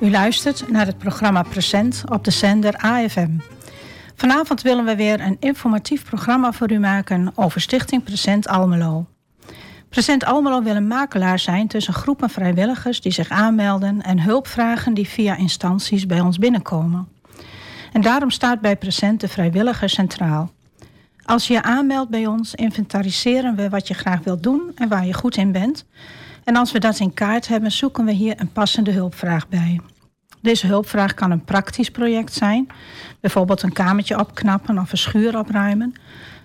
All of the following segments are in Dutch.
U luistert naar het programma Present op de zender AFM. Vanavond willen we weer een informatief programma voor u maken over Stichting Present Almelo. Present Almelo wil een makelaar zijn tussen groepen vrijwilligers die zich aanmelden en hulp vragen die via instanties bij ons binnenkomen. En daarom staat bij Present de vrijwilliger centraal. Als je je aanmeldt bij ons, inventariseren we wat je graag wilt doen en waar je goed in bent. En als we dat in kaart hebben, zoeken we hier een passende hulpvraag bij. Deze hulpvraag kan een praktisch project zijn, bijvoorbeeld een kamertje opknappen of een schuur opruimen.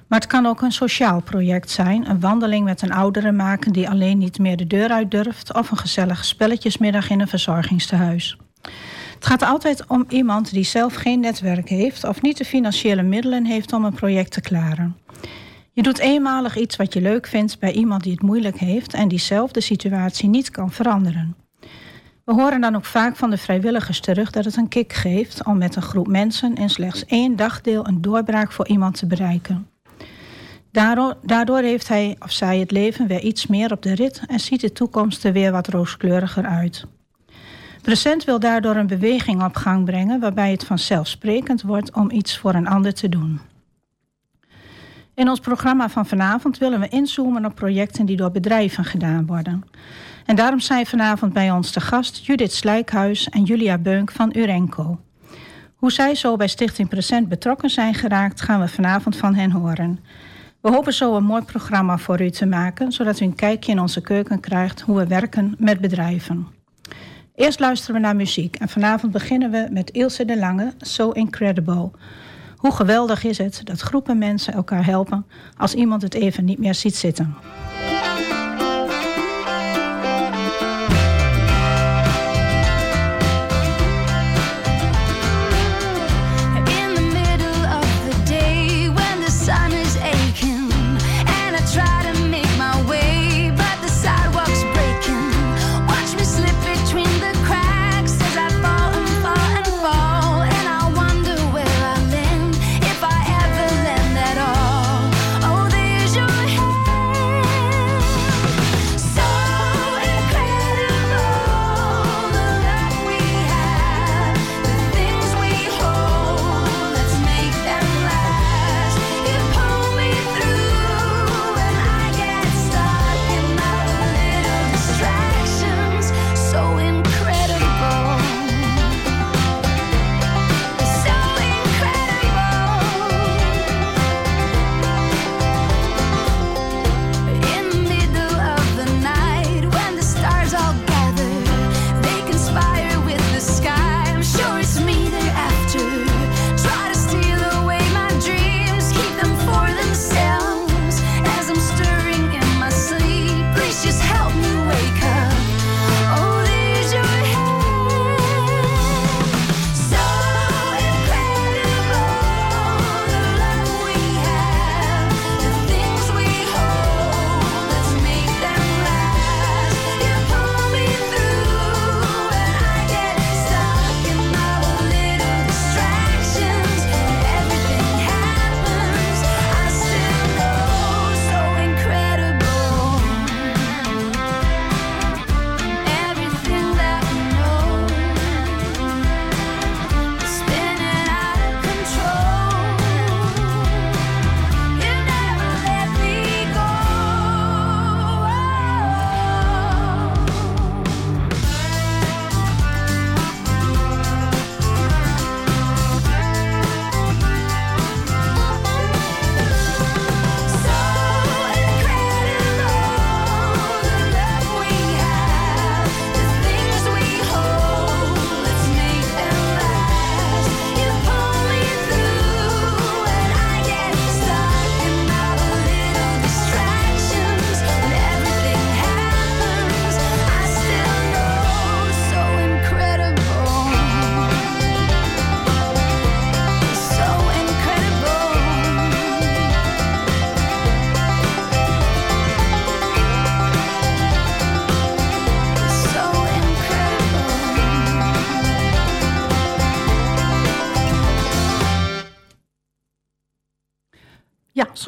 Maar het kan ook een sociaal project zijn, een wandeling met een oudere maken die alleen niet meer de deur uit durft, of een gezellige spelletjesmiddag in een verzorgingstehuis. Het gaat altijd om iemand die zelf geen netwerk heeft of niet de financiële middelen heeft om een project te klaren. Je doet eenmalig iets wat je leuk vindt bij iemand die het moeilijk heeft en die zelf de situatie niet kan veranderen. We horen dan ook vaak van de vrijwilligers terug dat het een kick geeft om met een groep mensen in slechts één dagdeel een doorbraak voor iemand te bereiken. Daardoor, heeft hij of zij het leven weer iets meer op de rit en ziet de toekomst er weer wat rooskleuriger uit. Present wil daardoor een beweging op gang brengen waarbij het vanzelfsprekend wordt om iets voor een ander te doen. In ons programma van vanavond willen we inzoomen op projecten die door bedrijven gedaan worden. En daarom zijn vanavond bij ons te gast Judith Slijkhuis en Julia Beunk van Urenco. Hoe zij zo bij Stichting Present betrokken zijn geraakt, gaan we vanavond van hen horen. We hopen zo een mooi programma voor u te maken, zodat u een kijkje in onze keuken krijgt hoe we werken met bedrijven. Eerst luisteren we naar muziek en vanavond beginnen we met Ilse de Lange, So Incredible. Hoe geweldig is het dat groepen mensen elkaar helpen als iemand het even niet meer ziet zitten.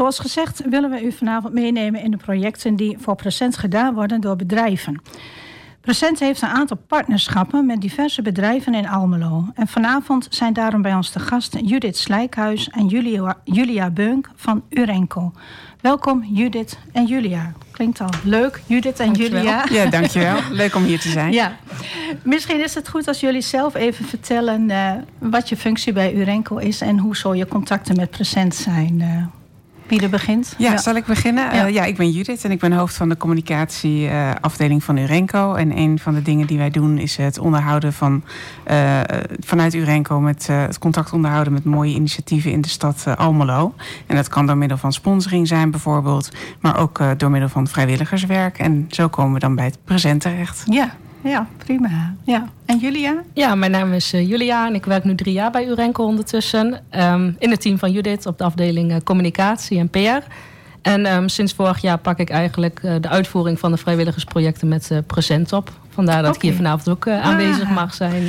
Zoals gezegd willen we u vanavond meenemen in de projecten die voor present gedaan worden door bedrijven. Present heeft een aantal partnerschappen met diverse bedrijven in Almelo. En vanavond zijn daarom bij ons te gast Judith Slijkhuis en Julia, Julia Beunk van Urenco. Welkom Judith en Julia. Klinkt al leuk, Judith en dankjewel. Julia. Ja, dankjewel. Leuk om hier te zijn. Ja. Misschien is het goed als jullie zelf even vertellen uh, wat je functie bij Urenco is en hoe zo je contacten met Present zijn. Uh, wie er begint. Ja, ja, zal ik beginnen? Ja. Uh, ja. ik ben Judith en ik ben hoofd van de communicatieafdeling van Urenco. En een van de dingen die wij doen is het onderhouden van uh, vanuit Urenco met uh, het contact onderhouden met mooie initiatieven in de stad Almelo. En dat kan door middel van sponsoring zijn bijvoorbeeld, maar ook door middel van vrijwilligerswerk. En zo komen we dan bij het present terecht. Ja, ja, prima. Ja. En Julia? Ja, mijn naam is uh, Julia en ik werk nu drie jaar bij Urenco ondertussen. Um, in het team van Judith op de afdeling uh, communicatie en PR. En um, sinds vorig jaar pak ik eigenlijk uh, de uitvoering van de vrijwilligersprojecten met Present op. Vandaar dat okay. ik hier vanavond ook aanwezig ah. mag zijn.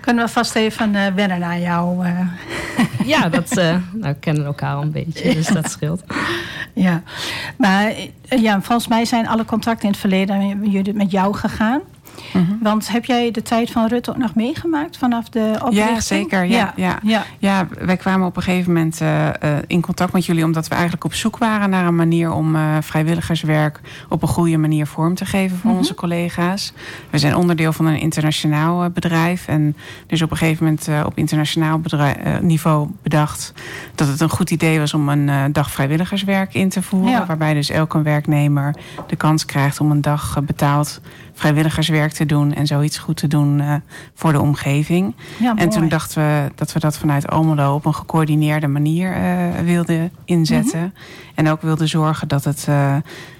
Kunnen we vast even wennen naar jou? ja, dat, nou, we kennen elkaar al een beetje, dus dat scheelt. Ja, maar ja, volgens mij zijn alle contacten in het verleden met jou gegaan. Mm -hmm. Want heb jij de tijd van Rutte ook nog meegemaakt vanaf de oprichting? Ja, zeker. Ja, ja. ja. ja wij kwamen op een gegeven moment uh, uh, in contact met jullie... omdat we eigenlijk op zoek waren naar een manier om uh, vrijwilligerswerk... op een goede manier vorm te geven voor mm -hmm. onze collega's. We zijn onderdeel van een internationaal bedrijf. En dus op een gegeven moment op internationaal bedrijf, niveau bedacht... dat het een goed idee was om een dag vrijwilligerswerk in te voeren. Ja. Waarbij dus elke werknemer de kans krijgt om een dag betaald vrijwilligerswerk te doen en zoiets goed te doen uh, voor de omgeving. Ja, en toen dachten we dat we dat vanuit Almelo op een gecoördineerde manier uh, wilden inzetten. Mm -hmm. En ook wilden zorgen dat het uh,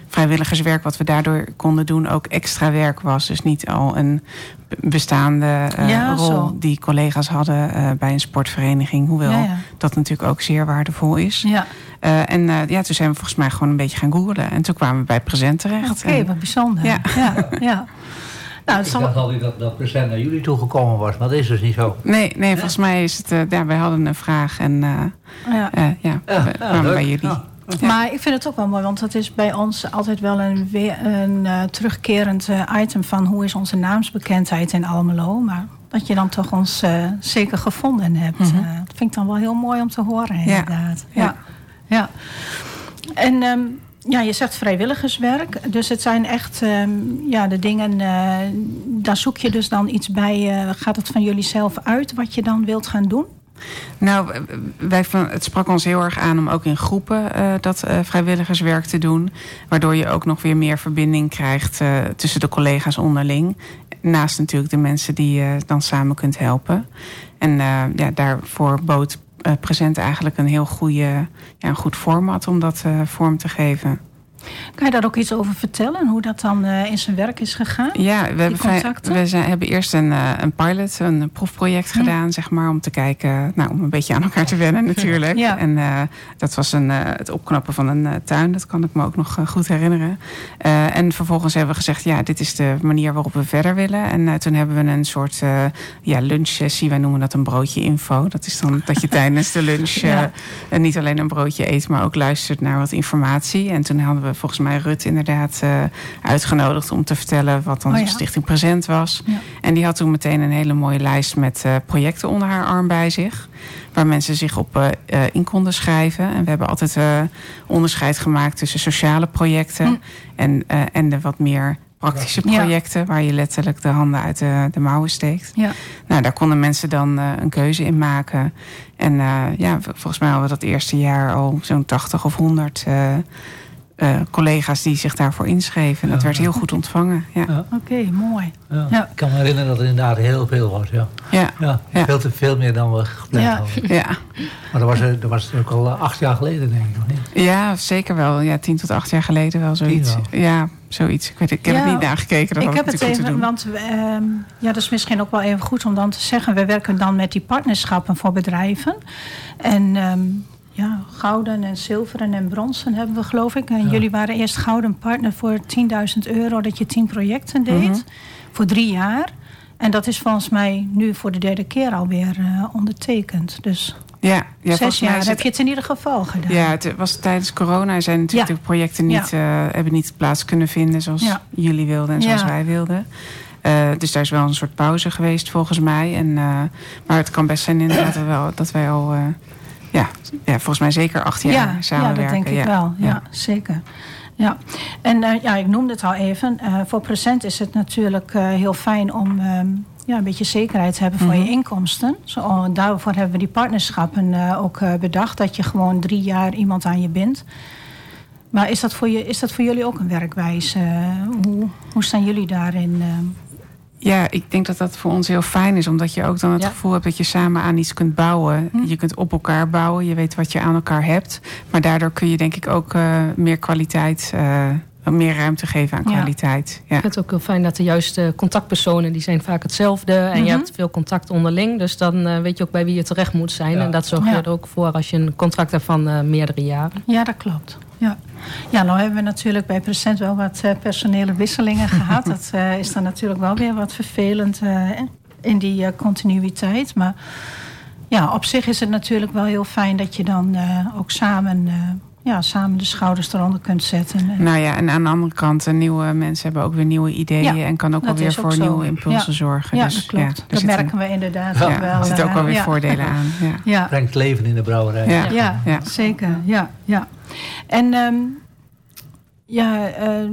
vrijwilligerswerk wat we daardoor konden doen ook extra werk was. Dus niet al een bestaande ja, rol zo. die collega's hadden bij een sportvereniging. Hoewel ja, ja. dat natuurlijk ook zeer waardevol is. Ja. Uh, en uh, ja, toen zijn we volgens mij gewoon een beetje gaan googelen. En toen kwamen we bij Present terecht. Oké, okay, wat bijzonder. Ja. ja, ja. Nou, ik zal... dacht altijd dat, dat Present naar jullie toegekomen was, maar dat is dus niet zo. Nee, nee volgens mij is het... Uh, ja, wij hadden een vraag en ja, ja, we kwamen bij jullie. Maar ik vind het ook wel mooi, want het is bij ons altijd wel een, weer, een uh, terugkerend uh, item van hoe is onze naamsbekendheid in Almelo. Maar dat je dan toch ons uh, zeker gevonden hebt. Mm -hmm. dat vind ik dan wel heel mooi om te horen, inderdaad. Ja. ja. ja. En um, ja, je zegt vrijwilligerswerk. Dus het zijn echt um, ja, de dingen, daar zoek je dus dan iets bij. Gaat het van jullie zelf uit wat je dan wilt gaan doen? Nou, wij, het sprak ons heel erg aan om ook in groepen uh, dat uh, vrijwilligerswerk te doen. Waardoor je ook nog weer meer verbinding krijgt uh, tussen de collega's onderling. Naast natuurlijk de mensen die je dan samen kunt helpen. En ja, daarvoor bood present eigenlijk een heel goede, ja, een goed format om dat vorm te geven. Kan je daar ook iets over vertellen? Hoe dat dan uh, in zijn werk is gegaan? Ja, we, hebben, we zijn, hebben eerst een, uh, een pilot, een proefproject hm. gedaan, zeg maar, om te kijken, nou, om een beetje aan elkaar te wennen natuurlijk. Ja. En uh, dat was een, het opknappen van een tuin, dat kan ik me ook nog goed herinneren. en vervolgens hebben we gezegd, ja, dit is de manier waarop we verder willen. En toen hebben we een soort ja, lunchsessie, wij noemen dat een broodje info. Dat is dan dat je tijdens de lunch ja. niet alleen een broodje eet, maar ook luistert naar wat informatie. En toen hadden we volgens mij Rut inderdaad uh, uitgenodigd om te vertellen wat dan oh ja. Stichting Present was. Ja. En die had toen meteen een hele mooie lijst met uh, projecten onder haar arm bij zich. Waar mensen zich op uh, in konden schrijven. En we hebben altijd onderscheid gemaakt tussen sociale projecten hm. en, en de wat meer praktische projecten ja. waar je letterlijk de handen uit de, de mouwen steekt. Ja. Nou, daar konden mensen dan uh, een keuze in maken. En uh, ja, volgens mij hadden we dat eerste jaar al zo'n 80 of 100 uh, uh, collega's die zich daarvoor inschreven. Dat ja, werd heel goed ontvangen. Ja. ja. Oké, okay, mooi. Ja. Ik kan me herinneren dat het inderdaad heel veel was. Ja. Ja. Veel te veel meer dan we gepland hadden. Ja. Maar dat was, dat was ook al acht jaar geleden, denk ik nog niet. Ja, zeker wel. Ja, tien tot acht jaar geleden wel zoiets. Wel. Ja, zoiets. Ik, weet, ik heb het niet nagekeken. Dat ik heb het even, want uh, ja, dat is misschien ook wel even goed om dan te zeggen. We werken dan met die partnerschappen voor bedrijven. En... Um, ja, gouden en zilveren en bronzen hebben we geloof ik. En ja. jullie waren eerst gouden partner voor 10.000 euro dat je 10 projecten deed. Mm -hmm. Voor drie jaar. En dat is volgens mij nu voor de derde keer alweer uh, ondertekend. Dus ja, ja, zes jaar het, heb je het in ieder geval gedaan. Ja, het was tijdens corona zijn natuurlijk ja. de projecten niet, ja. uh, hebben niet plaats kunnen vinden zoals jullie wilden en zoals wij wilden. dus daar is wel een soort pauze geweest volgens mij. En, maar het kan best zijn inderdaad wel, dat wij al ja, ja, volgens mij zeker acht jaar ja, samenwerken. Ja, dat denk ik wel. Ja, zeker. Ja, en uh, ja, ik noemde het al even. Uh, voor Present is het natuurlijk uh, heel fijn om um, ja, een beetje zekerheid te hebben voor mm -hmm. je inkomsten. Zo, daarvoor hebben we die partnerschappen ook bedacht. Dat je gewoon drie jaar iemand aan je bindt. Maar is dat voor, je, is dat voor jullie ook een werkwijze? hoe, hoe staan jullie daarin? Ja, ik denk dat dat voor ons heel fijn is. Omdat je ook dan het gevoel hebt dat je samen aan iets kunt bouwen. Hm. Je kunt op elkaar bouwen. Je weet wat je aan elkaar hebt. Maar daardoor kun je denk ik ook uh, meer kwaliteit... Uh, meer ruimte geven aan kwaliteit. Ja. Ik vind het ook heel fijn dat de juiste contactpersonen... die zijn vaak hetzelfde. En je mhm. hebt veel contact onderling. Dus dan uh, weet je ook bij wie je terecht moet zijn. En dat zorgt er ook voor als je een contract hebt van meerdere jaren. Ja, dat klopt. Ja. ja, nou hebben we natuurlijk bij Present wel wat uh, personele wisselingen gehad. Dat uh, is dan natuurlijk wel weer wat vervelend uh, in die continuïteit. Maar ja, op zich is het natuurlijk wel heel fijn dat je dan ook samen, ja, samen de schouders eronder kunt zetten. Nou ja, en aan de andere kant, nieuwe mensen hebben ook weer nieuwe ideeën en kan ook alweer voor nieuwe impulsen zorgen. Ja, dus, dat klopt. dat merken we inderdaad ook wel. Er zitten ook wel weer voordelen aan. Ja. Brengt leven in de brouwerij. Ja, ja, zeker. Ja, ja. En um, ja, uh,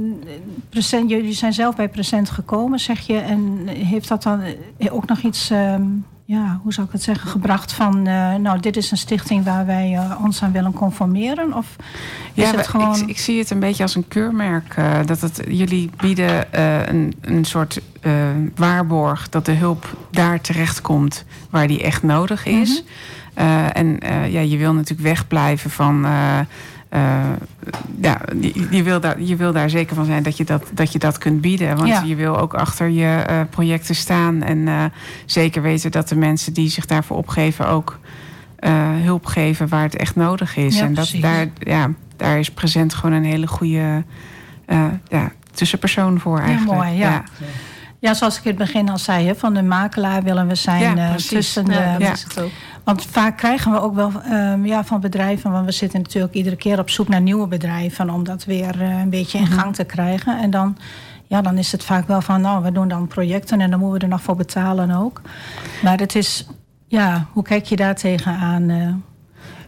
present, jullie zijn zelf bij Present gekomen, zeg je. En heeft dat dan ook nog iets, um, ja, hoe zou ik het zeggen, gebracht van... Uh, nou, dit is een stichting waar wij uh, ons aan willen conformeren? Of is ja, het gewoon... ik, ik, zie het een beetje als een keurmerk. dat het, jullie bieden een, een soort waarborg dat de hulp daar terechtkomt waar die echt nodig is. Mm -hmm. en ja, je wil natuurlijk wegblijven van uh, ja, je, je, wil daar, je wil daar zeker van zijn dat je dat, dat, je dat kunt bieden. Want je wil ook achter je uh, projecten staan. En uh, zeker weten dat de mensen die zich daarvoor opgeven ook hulp geven waar het echt nodig is. Ja, en dat, daar, ja, daar is present gewoon een hele goede ja, tussenpersoon voor eigenlijk. Ja, mooi, ja. ja. zoals ik in het begin al zei, hè, van de makelaar willen we zijn tussen de. Ja, dat is het ook. Want vaak krijgen we ook wel um, ja, van bedrijven, want we zitten natuurlijk iedere keer op zoek naar nieuwe bedrijven om dat weer uh, een beetje in mhm. gang te krijgen. En dan, ja, dan is het vaak wel van, nou, we doen dan projecten en dan moeten we er nog voor betalen ook. Maar het is, ja, hoe kijk je daar tegenaan? Uh?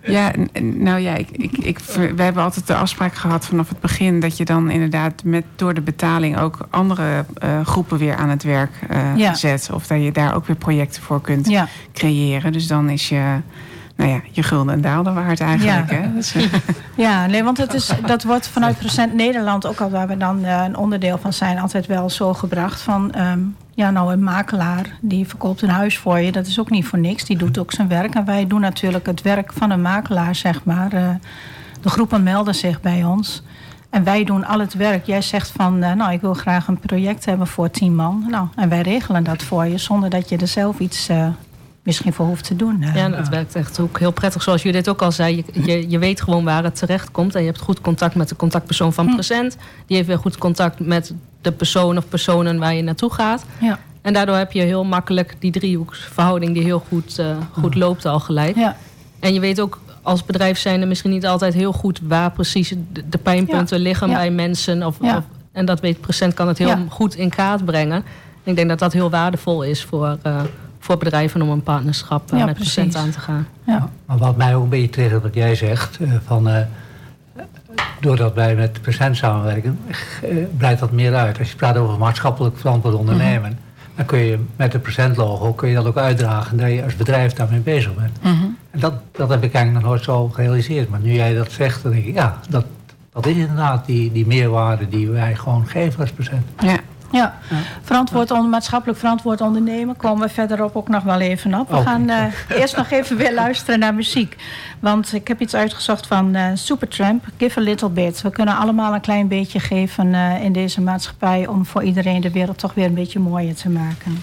Ja, nou ja, ik, ik, ik, we hebben altijd de afspraak gehad vanaf het begin dat je dan inderdaad met, door de betaling ook andere uh, groepen weer aan het werk uh, zet. Of dat je daar ook weer projecten voor kunt ja. creëren. Dus dan is je, nou ja, je gulden en daalde waard eigenlijk. Ja, hè? Dus, ja nee, want het is, dat wordt vanuit Procent Nederland, ook al waar we dan uh, een onderdeel van zijn, altijd wel zo gebracht van. Um, ja, nou, een makelaar die verkoopt een huis voor je, dat is ook niet voor niks. Die doet ook zijn werk. En wij doen natuurlijk het werk van een makelaar, zeg maar. Uh, de groepen melden zich bij ons. En wij doen al het werk. Jij zegt van, uh, nou, ik wil graag een project hebben voor tien man. Nou, en wij regelen dat voor je, zonder dat je er zelf iets uh, misschien voor hoeft te doen. Ja, dat werkt echt ook heel prettig. Zoals jullie dit ook al zei, je, je, je, weet gewoon waar het terecht komt. En je hebt goed contact met de contactpersoon van hm. Present. Die heeft weer goed contact met de persoon of personen waar je naartoe gaat. Ja. En daardoor heb je heel makkelijk die driehoeksverhouding die heel goed, uh, goed loopt al gelijk. Ja. En je weet ook als bedrijf zijn er misschien niet altijd heel goed waar precies de, pijnpunten liggen bij mensen. Of, of, en dat weet Present kan het heel goed in kaart brengen. ik denk dat dat heel waardevol is voor, uh, voor bedrijven om een partnerschap uh, met Present aan te gaan. Ja. Maar wat mij ook een beetje tegen wat jij zegt, van doordat wij met Present samenwerken, breidt dat meer uit. Als je praat over maatschappelijk verantwoord ondernemen, mhm. dan kun je met het Present-logo kun je dat ook uitdragen dat je als bedrijf daarmee bezig bent. Mhm. En dat, dat heb ik eigenlijk nog nooit zo gerealiseerd. Maar nu jij dat zegt, dan denk ik, ja, dat, dat is inderdaad die, die meerwaarde die wij gewoon geven als Present. Ja. Ja, verantwoord onder, maatschappelijk verantwoord ondernemen komen we verderop ook nog wel even op. We gaan uh, eerst nog even weer luisteren naar muziek. Want ik heb iets uitgezocht van uh, Supertramp, Give a Little Bit. We kunnen allemaal een klein beetje geven uh, in deze maatschappij... om voor iedereen de wereld toch weer een beetje mooier te maken.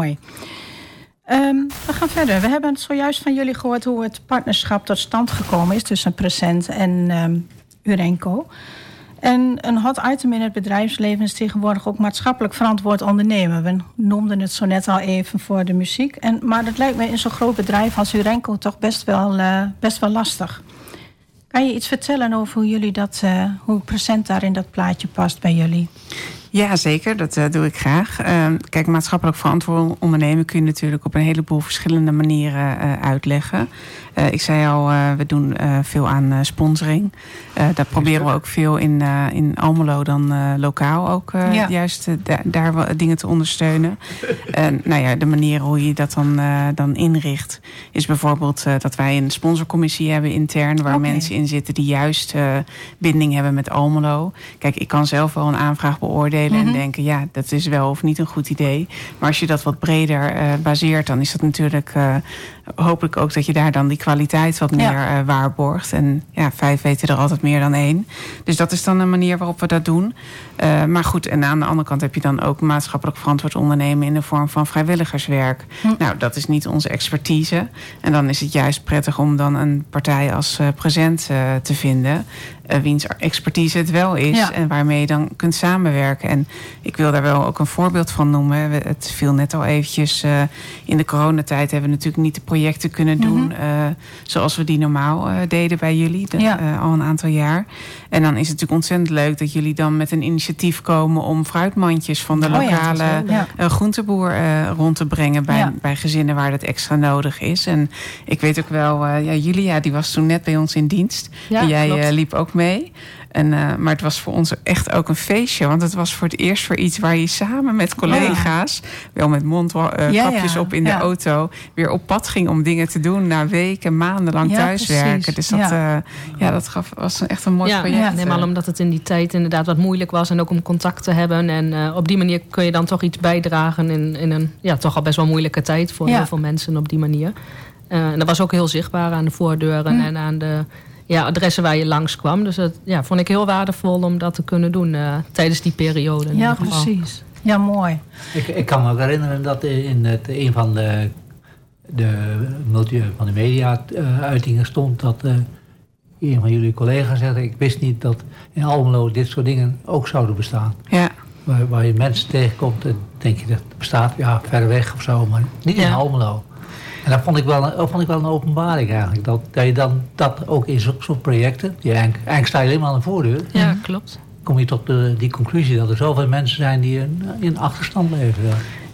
Mooi. Ehm, we gaan verder. We hebben zojuist van jullie gehoord hoe het partnerschap tot stand gekomen is tussen Present en um, Urenco. En een hot item in het bedrijfsleven is tegenwoordig ook maatschappelijk verantwoord ondernemen. We noemden het zo net al even voor de muziek. En, maar dat lijkt me in zo'n groot bedrijf als Urenco toch best wel, uh, best wel lastig. Kan je iets vertellen over hoe jullie dat, uh, hoe Present daar in dat plaatje past bij jullie? Ja, zeker. Dat uh, doe ik graag. Uh, kijk, maatschappelijk verantwoord ondernemen kun je natuurlijk op een heleboel verschillende manieren uh, uitleggen. Uh, ik zei al, we doen veel aan sponsoring. daar proberen we ook veel in, in Almelo dan lokaal ook ja. juist daar, daar dingen te ondersteunen. En nou ja, de manier hoe je dat dan, dan inricht is bijvoorbeeld dat wij een sponsorcommissie hebben intern waar okay. mensen in zitten die juist binding hebben met Almelo. Kijk, ik kan zelf wel een aanvraag beoordelen mm -hmm. en denken, ja, dat is wel of niet een goed idee. Maar als je dat wat breder uh, baseert, dan is dat natuurlijk uh, hopelijk ook dat je daar dan die kwaliteit wat meer ja. uh, waarborgt. En ja, vijf weten er altijd meer dan één. Dus dat is dan een manier waarop we dat doen. Uh, maar goed, en aan de andere kant heb je dan ook maatschappelijk verantwoord ondernemen in de vorm van vrijwilligerswerk. Hm. Nou, dat is niet onze expertise. En dan is het juist prettig om dan een partij als uh, present te vinden. wiens expertise het wel is. Ja. En waarmee je dan kunt samenwerken En ik wil daar wel ook een voorbeeld van noemen. Het viel net al eventjes. in de coronatijd hebben we natuurlijk niet de projecten kunnen doen mhm. zoals we die normaal deden bij jullie. al een aantal jaar. En dan is het natuurlijk ontzettend leuk dat jullie dan met een initiatief komen om fruitmandjes van de oh lokale groenteboer rond te brengen bij, bij gezinnen waar dat extra nodig is. En ik weet ook wel, ja, Julia die was toen net bij ons in dienst. Ja, jij liep ook mee. En, uh, maar het was voor ons echt ook een feestje. Want het was voor het eerst voor iets waar je samen met collega's... wel met mondkapjes uh, op in de auto... weer op pad ging om dingen te doen... na weken, maanden lang thuiswerken. Dus dat, ja. ja, dat gaf, was echt een mooi project. Ja, helemaal omdat het in die tijd inderdaad wat moeilijk was... en ook om contact te hebben. En op die manier kun je dan toch iets bijdragen... in, in een ja, toch al best wel moeilijke tijd voor heel veel mensen op die manier. en dat was ook heel zichtbaar aan de voordeuren hm. en aan de ja, adressen waar je langskwam. Dus dat ja, vond ik heel waardevol om dat te kunnen doen uh, tijdens die periode. Ja, precies. Ja, mooi. Ik, ik kan me herinneren dat in het, een van de, de, van de media-uitingen stond dat uh, een van jullie collega's zei: Ik wist niet dat in Almelo dit soort dingen ook zouden bestaan. Ja. Waar, waar je mensen tegenkomt en denk je dat bestaat, ja, ver weg of zo, maar niet in Almelo. En dat vond ik wel, dat vond ik wel een openbaring eigenlijk. Dat, dat je dan dat ook in zo'n soort projecten, die eigenlijk, eigenlijk sta je helemaal aan de voordeur. Ja, klopt. Kom je tot de, die conclusie dat er zoveel mensen zijn die in, in achterstand leven.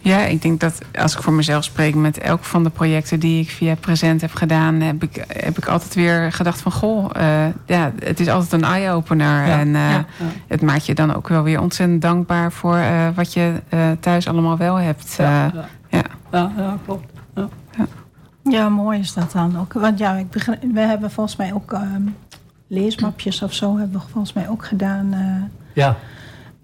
Ja, ik denk dat als ik voor mezelf spreek met elk van de projecten die ik via Present heb gedaan, heb ik, heb ik altijd weer gedacht van goh, uh, ja, het is altijd een eye-opener. en uh, het maakt je dan ook wel weer ontzettend dankbaar voor uh, wat je thuis allemaal wel hebt. ja, ja. ja, klopt. Ja, mooi is dat dan ook. Want ja, ik begrijp, we hebben volgens mij ook um, leesmapjes of zo hebben we volgens mij ook gedaan. Uh, ja.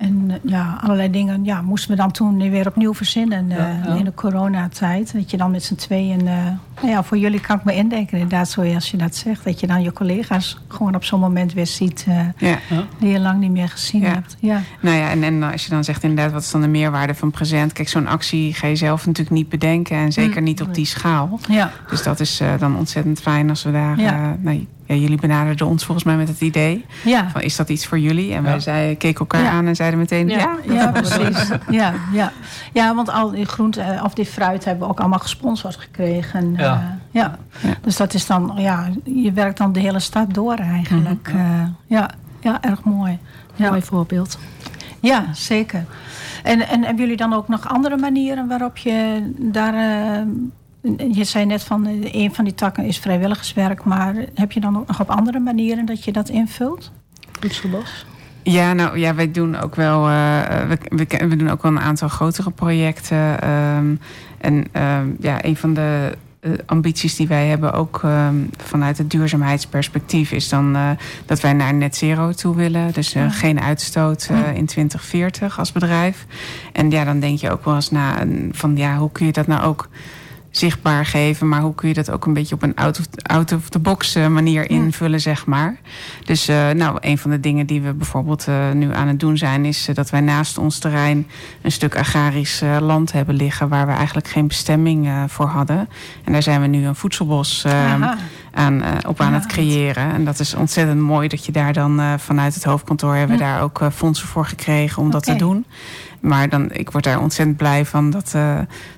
En eh, ja, allerlei dingen ja, moesten we dan toen weer opnieuw verzinnen uh, in de coronatijd. Dat je dan met z'n tweeën... Uh, nou ja, voor jullie kan ik me indenken inderdaad, zoals je dat zegt. Dat je dan je collega's gewoon op zo'n moment weer ziet... Ja. die je lang niet meer gezien hebt. Ja. Nou ja, en, en als je dan zegt inderdaad, wat is dan de meerwaarde van present? Kijk, zo'n actie ga je zelf natuurlijk niet bedenken. En zeker mm. niet op die schaal. Ja. Dus dat is dan ontzettend fijn als we daar... Ja. Nou, ja, jullie benaderden ons volgens mij met het idee. Ja. Van, is dat iets voor jullie? En wij zei, keken elkaar aan en zeiden meteen ja. Ja, precies. ja, ja. ja, want al die groente eh, of die fruit hebben we ook allemaal gesponsord gekregen. Ja. Uh, ja. Dus dat is dan, ja, je werkt dan de hele stad door eigenlijk. Mm -hmm. uh, ja. ja, erg mooi. Ja. Mooi voorbeeld. Ja, zeker. En, en hebben jullie dan ook nog andere manieren waarop je daar je zei net van eh, een van die takken is vrijwilligerswerk, maar heb je dan ook nog op andere manieren dat je dat invult? Voedselbos? Ja, nou ja, wij doen ook wel, uh, we, we, we, doen ook wel een aantal grotere projecten. Um, en um, ja, een van de uh, ambities die wij hebben, ook um, vanuit het duurzaamheidsperspectief, is dan uh, dat wij naar net zero toe willen. Dus uh, geen uitstoot in 2040 als bedrijf. En ja, dan denk je ook wel eens na van ja, hoe kun je dat nou ook zichtbaar geven. Maar hoe kun je dat ook een beetje op een out-of-the-box eh, manier invullen, zeg maar. Dus uh, nou, een van de dingen die we bijvoorbeeld uh, nu aan het doen zijn... is dat wij naast ons terrein een stuk agrarisch land hebben liggen... waar we eigenlijk geen bestemming voor hadden. En daar zijn we nu een voedselbos aan, op aan het creëren. En dat is ontzettend mooi dat je daar dan vanuit het hoofdkantoor... hebben we daar ook fondsen voor gekregen om dat te doen. Maar dan, ik word daar ontzettend blij van dat,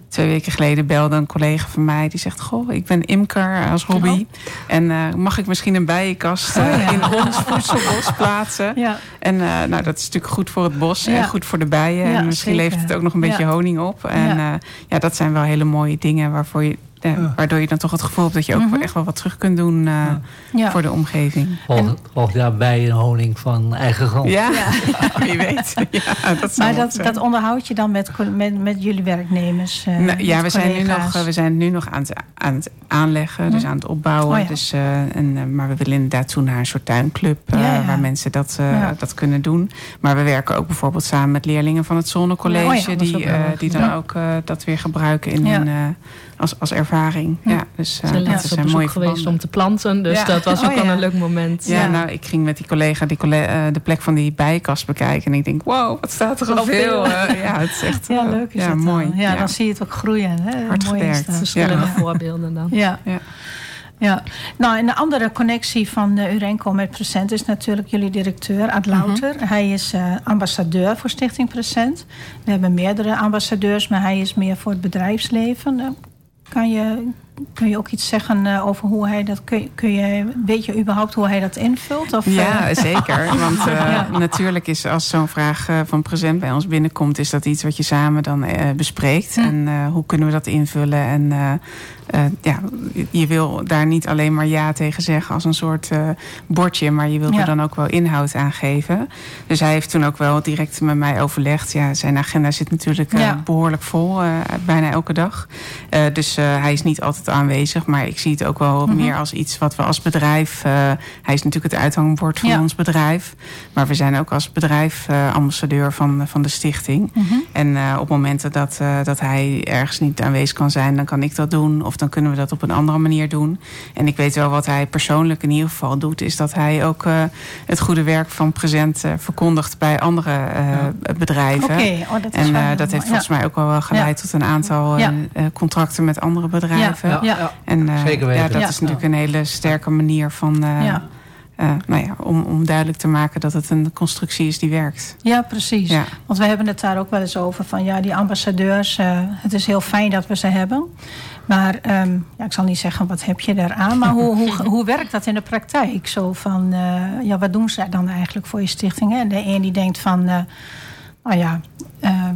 twee weken geleden belde een collega van mij. Die zegt, goh, ik ben imker als hobby. Oh. En uh, mag ik misschien een bijenkast uh, oh, in ons voedselbos plaatsen? Ja. En nou, dat is natuurlijk goed voor het bos en goed voor de bijen. en misschien levert het ook nog een beetje honing op. En ja. dat zijn wel hele mooie dingen waarvoor je Waardoor je dan toch het gevoel hebt dat je ook mhm. echt wel wat terug kunt doen uh, voor de omgeving. Of daar bij een honing van eigen grond. Ja, wie weet. Ja, dat maar dat, dat onderhoud je dan met, met, met jullie werknemers? Uh, nou, ja, we zijn, nu nog, we zijn nu nog aan het, aan het aanleggen, dus mhm. aan het opbouwen. Oh, dus, uh, en, maar we willen inderdaad toe naar een soort tuinclub waar mensen dat, dat kunnen doen. Maar we werken ook bijvoorbeeld samen met leerlingen van het Zonnecollege, oh, die, die dan ook dat weer gebruiken in hun als, als ervaring. Ja, dus uh, dat is een mooi geweest om te planten. Dus dat was ook oh, wel een leuk moment. Ja, nou, ik ging met die collega die collega, uh, de plek van die bijenkast bekijken. En ik denk, wow, wat staat er al veel. Uh, ja, het is echt ja, leuk is ja, mooi. Ja, dan zie je het ook groeien. Hè? Hard mooi gewerkt. Verschillende voorbeelden dan. Ja. ja. Nou, een andere connectie van uh, Urenco met Present is natuurlijk jullie directeur Ad Louter. Mhm. Hij is uh, ambassadeur voor Stichting Present. We hebben meerdere ambassadeurs, maar hij is meer voor het bedrijfsleven. Uh, kan je Kun je ook iets zeggen uh, over hoe hij dat. Kun kun je, weet je überhaupt hoe hij dat invult? Of, ja, uh... zeker. Want uh, ja. natuurlijk is als zo'n vraag van present bij ons binnenkomt, is dat iets wat je samen dan bespreekt. Hm. En hoe kunnen we dat invullen? En ja, je wil daar niet alleen maar ja tegen zeggen als een soort bordje, maar je wilt ja. er dan ook wel inhoud aan geven. Dus hij heeft toen ook wel direct met mij overlegd. Ja, zijn agenda zit natuurlijk ja. behoorlijk vol, bijna elke dag. dus hij is niet altijd aanwezig, maar ik zie het ook wel mm -hmm. meer als iets wat we als bedrijf. hij is natuurlijk het uithangbord van ja. ons bedrijf, maar we zijn ook als bedrijf ambassadeur van, van de stichting. Mm -hmm. En op momenten dat, dat hij ergens niet aanwezig kan zijn, dan kan ik dat doen. Of dan kunnen we dat op een andere manier doen. En ik weet wel wat hij persoonlijk in ieder geval doet... is dat hij ook het goede werk van Present verkondigt bij andere ja. bedrijven. Okay. Oh, dat en dat heeft volgens ja. mij ook wel geleid tot een aantal contracten met andere bedrijven. Ja. En Zeker weten. Ja, dat is natuurlijk een hele sterke manier van... Uh, nou ja, om, om duidelijk te maken dat het een constructie is die werkt. Ja, precies. Ja. Want we hebben het daar ook wel eens over van ja, die ambassadeurs, uh, het is heel fijn dat we ze hebben. Maar um, ja, ik zal niet zeggen wat heb je daaraan, maar hoe, hoe, hoe werkt dat in de praktijk? Zo van, uh, ja, wat doen ze dan eigenlijk voor je stichting? En de een die denkt van, oh ja,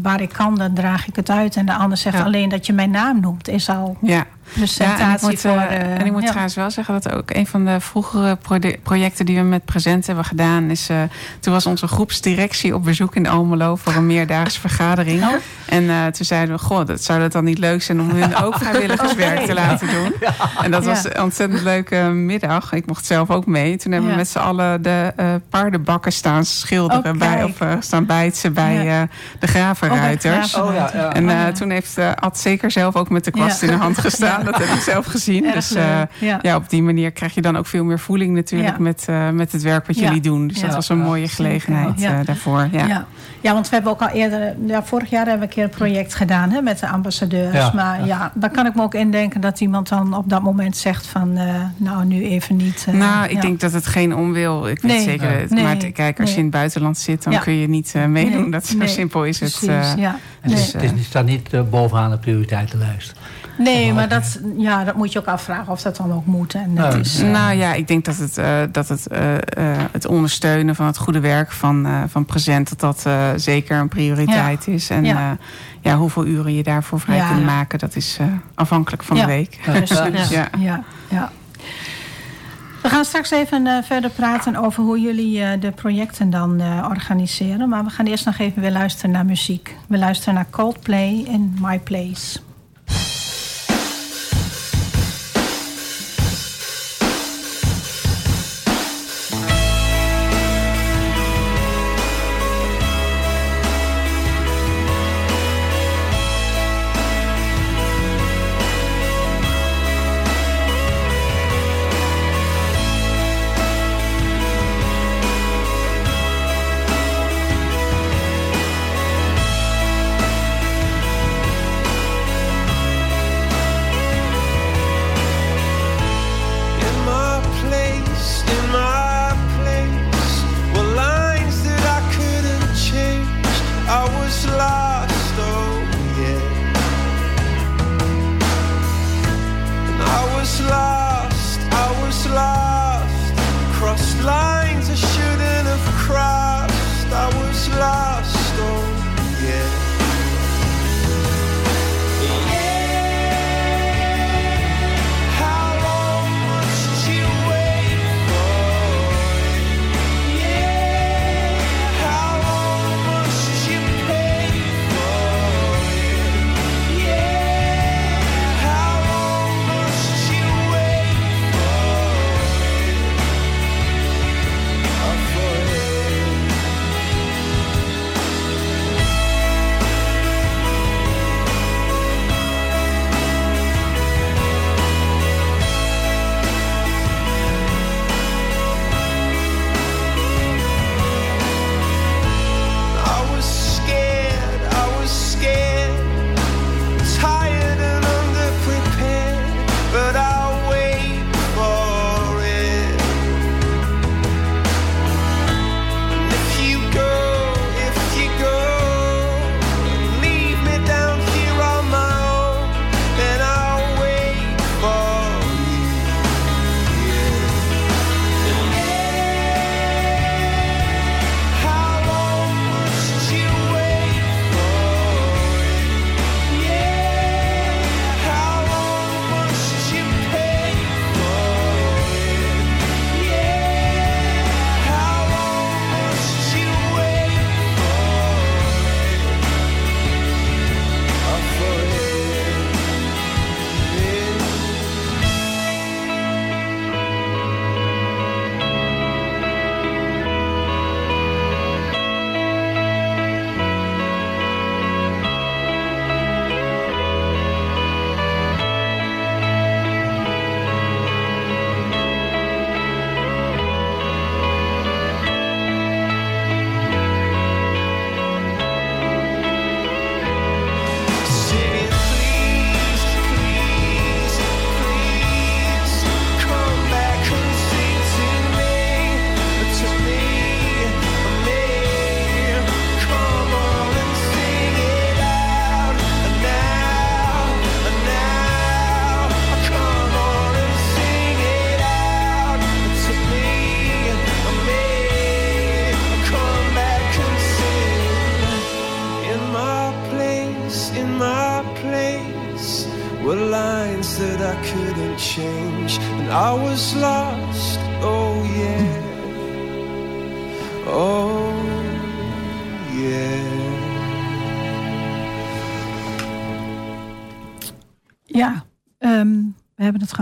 waar ik kan, dan draag ik het uit. En de ander zegt ja. alleen dat je mijn naam noemt, is al. Ja presentatie ja, en ik moet, voor... Uh, en ik moet ja. trouwens wel zeggen dat ook een van de vroegere projecten die we met Present hebben gedaan is... Uh, toen was onze groepsdirectie op bezoek in Almelo voor een meerdaagse vergadering. Oh. En uh, toen zeiden we, goh, dat zou dat dan niet leuk zijn om hun ook vrijwilligerswerk okay. te laten doen. Ja. En dat was een ontzettend leuke middag. Ik mocht zelf ook mee. Toen hebben we met z'n allen de paardenbakken staan schilderen oh, bij, of staan bijtsen bij de gravenruiters. Oh, en toen heeft Ad zeker zelf ook met de kwast in de hand gestaan dat heb ik zelf gezien. Erg dus uh, ja. ja. op die manier krijg je dan ook veel meer voeling natuurlijk ja. met, uh, met het werk wat jullie doen. Dus dat was een mooie gelegenheid uh, daarvoor. Ja. Ja. want we hebben ook al eerder, ja, vorig jaar hebben we een keer een project gedaan hè, met de ambassadeurs. Maar ja, daar kan ik me ook indenken dat iemand dan op dat moment zegt van nou nu even niet. nou, ik denk dat het geen onwil. Ik weet nee. zeker. Het, nee. Maar kijk, als je in het buitenland zit, dan kun je niet meedoen. Nee. Dat zo simpel is het. ja. Dus, het, is, het staat niet bovenaan de prioriteitenlijst. Nee, maar dat, ja, dat moet je ook afvragen of dat dan ook moet. En het is, uh... Nou ja, ik denk dat het, uh, dat het, uh, het ondersteunen van het goede werk van, van Present... dat dat zeker een prioriteit ja. is. En ja. ja. hoeveel uren je daarvoor vrij ja. kunt maken... dat is afhankelijk van de week. Dus, ja. Ja. Ja. We gaan straks even verder praten over hoe jullie de projecten dan organiseren. Maar we gaan eerst nog even weer luisteren naar muziek. We luisteren naar Coldplay in My Place.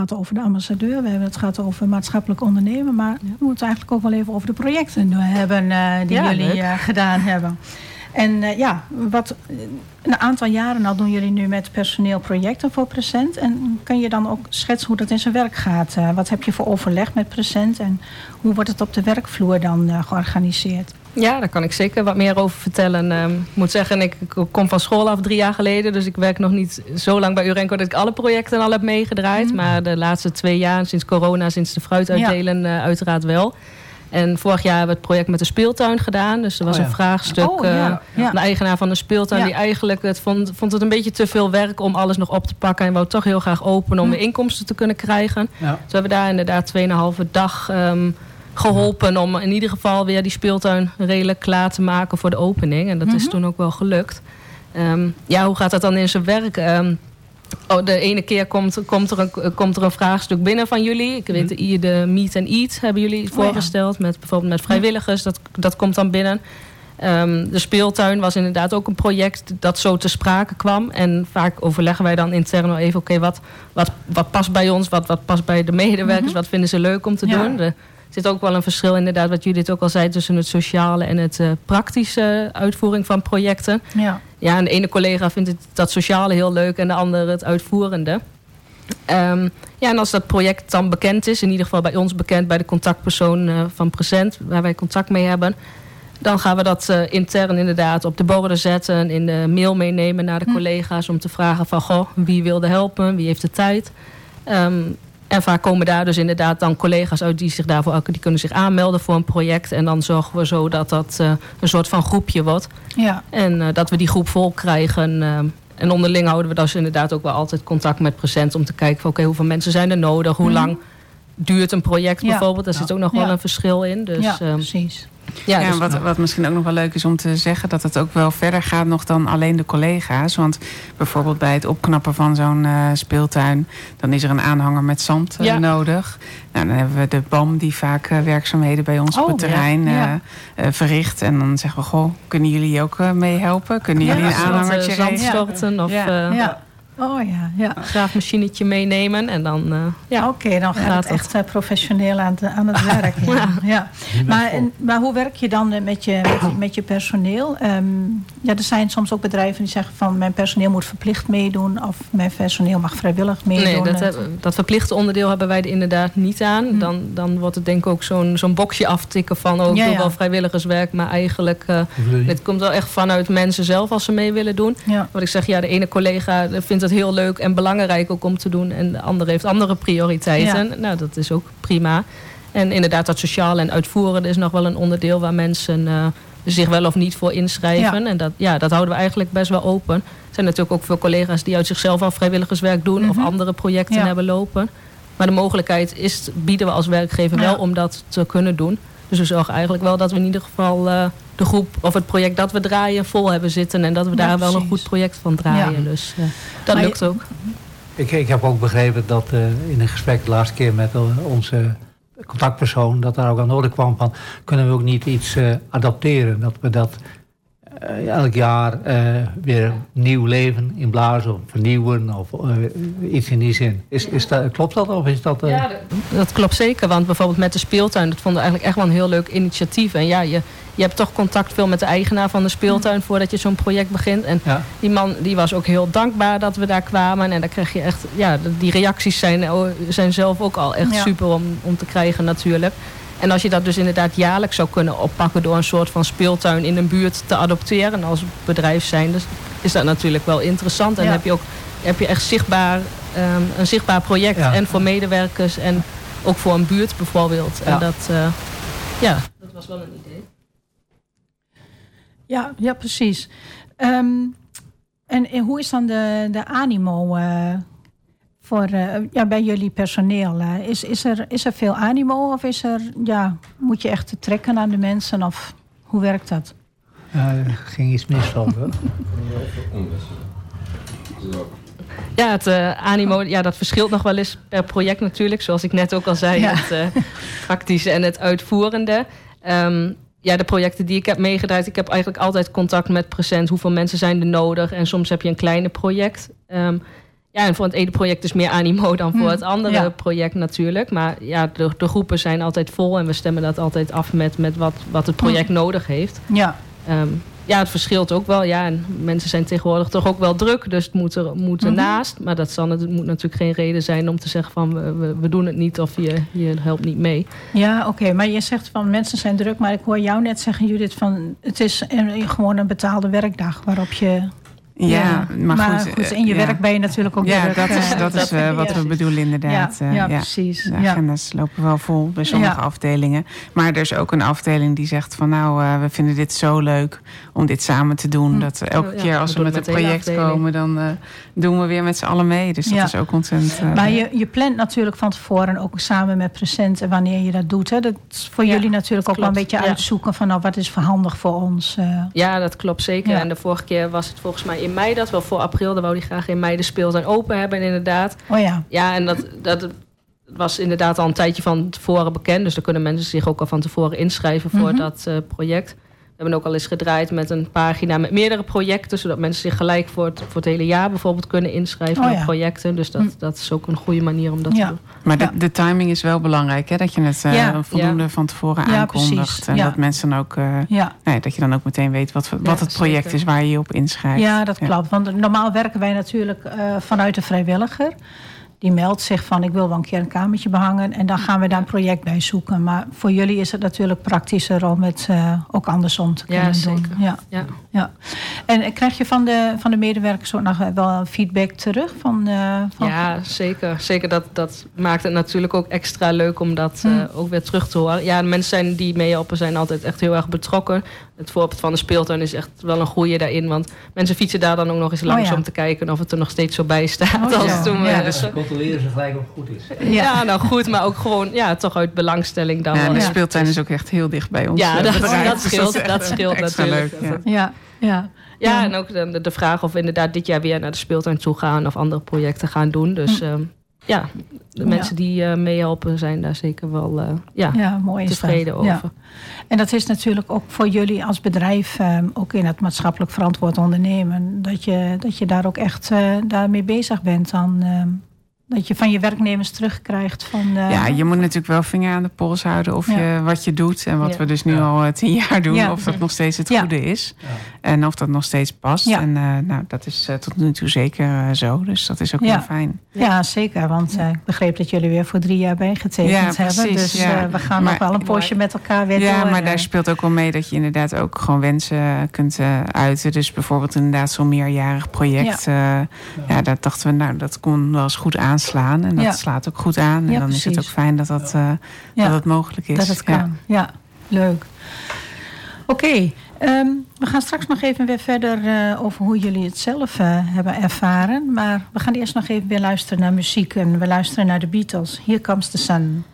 Het over de ambassadeur, we hebben het gehad over maatschappelijk ondernemen, maar we moeten eigenlijk ook wel even over de projecten hebben uh, die jullie uh, gedaan hebben. En uh, ja, wat, een aantal jaren al doen jullie nu met personeel projecten voor Present. En kan je dan ook schetsen hoe dat in zijn werk gaat? wat heb je voor overleg met Present en hoe wordt het op de werkvloer dan georganiseerd? Ja, daar kan ik zeker wat meer over vertellen. Ehm, ik moet zeggen, ik kom van school af drie jaar geleden. Dus ik werk nog niet zo lang bij Urenco dat ik alle projecten al heb meegedraaid. Mhm. Maar de laatste twee jaar, sinds corona, sinds de fruit uitdelen, ja. uiteraard wel. En vorig jaar hebben we het project met de speeltuin gedaan. Dus er was oh een vraagstuk. Oh, ja. De eigenaar van de speeltuin die eigenlijk het vond, vond het een beetje te veel werk om alles nog op te pakken. En wou toch heel graag openen om hm. inkomsten te kunnen krijgen. Dus we hebben daar inderdaad 2,5 dag um, geholpen om in ieder geval weer die speeltuin redelijk klaar te maken voor de opening. En dat is mhm. toen ook wel gelukt. Um, ja, hoe gaat dat dan in zijn werk? Um, oh, de ene keer komt, komt, er een, komt er een vraagstuk binnen van jullie. Ik weet, mm de Meet and Eat hebben jullie voorgesteld. Oh, ja. met, bijvoorbeeld met vrijwilligers. Dat, dat komt dan binnen. Um, de speeltuin was inderdaad ook een project dat zo te sprake kwam. En vaak overleggen wij dan intern wel even... oké, wat, wat, wat past bij ons, wat, wat past bij de medewerkers... Mhm. wat vinden ze leuk om te doen. De, zit ook wel een verschil inderdaad, wat jullie ook al zei... tussen het sociale en het uh, praktische uitvoering van projecten. Ja. ja, en de ene collega vindt het, dat sociale heel leuk... en de andere het uitvoerende. Um, ja, en als dat project dan bekend is, in ieder geval bij ons bekend... bij de contactpersoon uh, van Present, waar wij contact mee hebben... dan gaan we dat uh, intern inderdaad op de borden zetten... in de mail meenemen naar de hm. collega's... om te vragen van, goh, wie wilde helpen, wie heeft de tijd... Um, en vaak komen daar dus inderdaad dan collega's uit die zich daarvoor die kunnen zich aanmelden voor een project. En dan zorgen we zo dat dat uh, een soort van groepje wordt. Ja. En uh, dat we die groep vol krijgen. Uh, en onderling houden we dus inderdaad ook wel altijd contact met present om te kijken van oké, hoeveel mensen zijn er nodig, hoe mm lang duurt een project bijvoorbeeld. Daar zit ook nog wel een verschil in. Dus, ja, ehm, precies. Ja, dus wat, wat misschien ook nog wel leuk is om te zeggen... dat het ook wel verder gaat nog dan alleen de collega's. Want bijvoorbeeld bij het opknappen van zo'n uh, speeltuin... dan is er een aanhanger met zand uh, nodig. Nou, dan hebben we de BAM die vaak uh, werkzaamheden bij ons oh, op het terrein verricht. En dan zeggen we, goh, kunnen jullie ook meehelpen? Kunnen jullie een aanhangertje zand of... ja. Oh ja, ja. Graafmachinetje meenemen en dan... Uh, ja. Oké, dan gaat het echt uh, professioneel aan, aan het werk. ja. ja. Maar, maar hoe werk je dan met je, met, met je personeel? Um, ja, er zijn soms ook bedrijven die zeggen van... mijn personeel moet verplicht meedoen... of mijn personeel mag vrijwillig meedoen. Nee, dat, dat verplichte onderdeel hebben wij er inderdaad niet aan. Hm. Dan, dan wordt het denk ik ook zo'n zo'n boxje aftikken van... ook oh, ja, doe wel vrijwilligerswerk, maar eigenlijk... Uh, het komt wel echt vanuit mensen zelf als ze mee willen doen. Wat ik zeg, ja, de ene collega vindt het heel leuk en belangrijk ook om te doen. En de andere heeft andere prioriteiten. Nou, dat is ook prima. En inderdaad, dat sociale en uitvoeren is nog wel een onderdeel waar mensen uh, zich wel of niet voor inschrijven. En dat, ja, dat houden we eigenlijk best wel open. Er zijn natuurlijk ook veel collega's die uit zichzelf al vrijwilligerswerk doen of mhm. andere projecten hebben lopen. Maar de mogelijkheid is, bieden we als werkgever wel om dat te kunnen doen. Dus we zorgen eigenlijk wel dat we in ieder geval uh, de groep of het project dat we draaien vol hebben zitten. En dat we daar wel een goed project van draaien. Dus uh, dat lukt ook. Ik, ik heb ook begrepen dat uh, in een gesprek de laatste keer met onze contactpersoon... dat daar ook aan de orde kwam van... kunnen we ook niet iets adapteren? Dat we dat elk jaar uh, weer nieuw leven inblazen of vernieuwen of uh, iets in die zin. Is, is dat, klopt dat of is dat... Ja, dat klopt zeker, want bijvoorbeeld met de speeltuin... dat vonden we eigenlijk echt wel een heel leuk initiatief. En ja, je, je hebt toch contact veel met de eigenaar van de speeltuin... voordat je zo'n project begint. En die man die was ook heel dankbaar dat we daar kwamen. En dan krijg je echt... Ja, die reacties zijn, zijn zelf ook al echt super om, om te krijgen natuurlijk. En als je dat dus inderdaad jaarlijks zou kunnen oppakken door een soort van speeltuin in een buurt te adopteren als bedrijf zijn, dus is dat natuurlijk wel interessant. En ja. heb je ook heb je echt zichtbaar, um, een zichtbaar project en voor medewerkers en ook voor een buurt bijvoorbeeld. En dat, uh, ja, dat was wel een idee. Ja, ja precies. Um, en, en, hoe is dan de, de animo? Uh, voor, uh, ja, bij jullie personeel. Uh, is, is, er, is er veel animo of is er, ja, moet je echt trekken aan de mensen? Of hoe werkt dat? Uh, er ging iets mis van. Ja, het uh, animo, ja, dat verschilt nog wel eens per project natuurlijk. Zoals ik net ook al zei, het uh, praktische en het uitvoerende. Um, ja, de projecten die ik heb meegedraaid, ik heb eigenlijk altijd contact met present. Hoeveel mensen zijn er nodig? En soms heb je een kleine project. Um, ja, en voor het ene project is meer animo dan voor hmm, het andere project natuurlijk. Maar ja, de, de, groepen zijn altijd vol en we stemmen dat altijd af met, met wat, wat het project hmm. nodig heeft. Ja. Um, ja, het verschilt ook wel. Ja, en mensen zijn tegenwoordig toch ook wel druk. Dus het moet er moet mhm. ernaast. Maar dat zal, het moet natuurlijk geen reden zijn om te zeggen van we, we doen het niet of je, je helpt niet mee. Ja, oké. Maar je zegt van mensen zijn druk. Maar ik hoor jou net zeggen, Judith, van het is gewoon een betaalde werkdag waarop je ja, maar, goed, in je werk ben je natuurlijk ook Ja, dat is, dat is uh, wat we bedoelen inderdaad. Ja, precies. De agendas lopen wel vol bij sommige afdelingen. Maar er is ook een afdeling die zegt van nou, we vinden dit zo leuk om dit samen te doen. Hm. Dat elke keer als we, met een project komen, dan uh, doen we weer met z'n allen mee. Dus dat is ook ontzettend... maar je, je plant natuurlijk van tevoren ook samen met presenten wanneer je dat doet. Hè? Dat is voor jullie natuurlijk ook wel een beetje uitzoeken van nou, wat is verhandig voor ons. Ja, dat klopt zeker. En de vorige keer was het volgens mij in mei, dat wel voor april. Dan wou hij graag in mei de speeltuin open hebben, inderdaad. Oh ja. Ja, en dat, dat was inderdaad al een tijdje van tevoren bekend. Dus daar kunnen mensen zich ook al van tevoren inschrijven voor mhm. dat uh, project. We hebben ook al eens gedraaid met een pagina met meerdere projecten, zodat mensen zich gelijk voor het, voor het hele jaar bijvoorbeeld kunnen inschrijven oh, projecten. Dus dat, hm. dat is ook een goede manier om dat te doen. Maar de, de, timing is wel belangrijk, hè? dat je het uh, voldoende van tevoren aankondigt. En dat mensen dan ook, uh, nee, dat je dan ook meteen weet wat, wat het project is waar je je op inschrijft. Ja, dat klopt. Want normaal werken wij natuurlijk uh, vanuit de vrijwilliger die meldt zich van ik wil wel een keer een kamertje behangen. En dan gaan we daar een project bij zoeken. Maar voor jullie is het natuurlijk praktischer om het uh, ook andersom te kunnen ja, doen. Ja, ja. ja. En krijg je van de, van de medewerkers ook nog wel feedback terug? Van, uh, van... Ja, zeker. Zeker dat, dat maakt het natuurlijk ook extra leuk om dat uh, ook weer terug te horen. Ja, de mensen zijn die meehelpen zijn altijd echt heel erg betrokken. Het voorbeeld van de speeltuin is echt wel een goede daarin. Want mensen fietsen daar dan ook nog eens langs oh, om te kijken of het er nog steeds zo bij staat. Oh, als toen ja, dus controleren ze gelijk of het goed is. Ja, nou goed, maar ook gewoon ja, toch uit belangstelling dan. Ja, de speeltuin is ook echt heel dicht bij ons. Ja, dat, dat scheelt, dat scheelt natuurlijk. Leuk, ja. ja. Ja, en ook de, de vraag of we inderdaad dit jaar weer naar de speeltuin toe gaan of andere projecten gaan doen. Dus hm. ehm, ja, de mensen die uh, meehelpen zijn daar zeker wel uh, ja, ja mooi tevreden over. Ja. En dat is natuurlijk ook voor jullie als bedrijf, um, ook in het maatschappelijk verantwoord ondernemen, dat je, dat je daar ook echt daarmee bezig bent dan. Dat je van je werknemers terugkrijgt. Van, Ja, je moet natuurlijk wel vinger aan de pols houden of je, wat je doet. En wat we dus nu al tien jaar doen, of dat nog steeds het goede is. En of dat nog steeds past. En nou, dat is tot nu toe zeker zo. Dus dat is ook heel fijn. Ja, zeker. Want ik begreep dat jullie weer voor drie jaar bijgetekend hebben. Dus we gaan nog wel een postje met elkaar weer Ja, maar daar speelt ook wel mee dat je inderdaad ook gewoon wensen kunt uiten. Dus bijvoorbeeld inderdaad zo'n meerjarig project. Ja. ja, daar dachten we, nou, dat kon wel eens goed aan aanslaan. En dat slaat ook goed aan. En dan is het ook fijn dat dat, uh, dat het mogelijk is. Dat het kan, ja. Leuk. Oké, ehm, we gaan straks nog even weer verder uh, over hoe jullie het zelf uh, hebben ervaren. Maar we gaan eerst nog even weer luisteren naar muziek. En we luisteren naar de Beatles. Here Comes the Sun.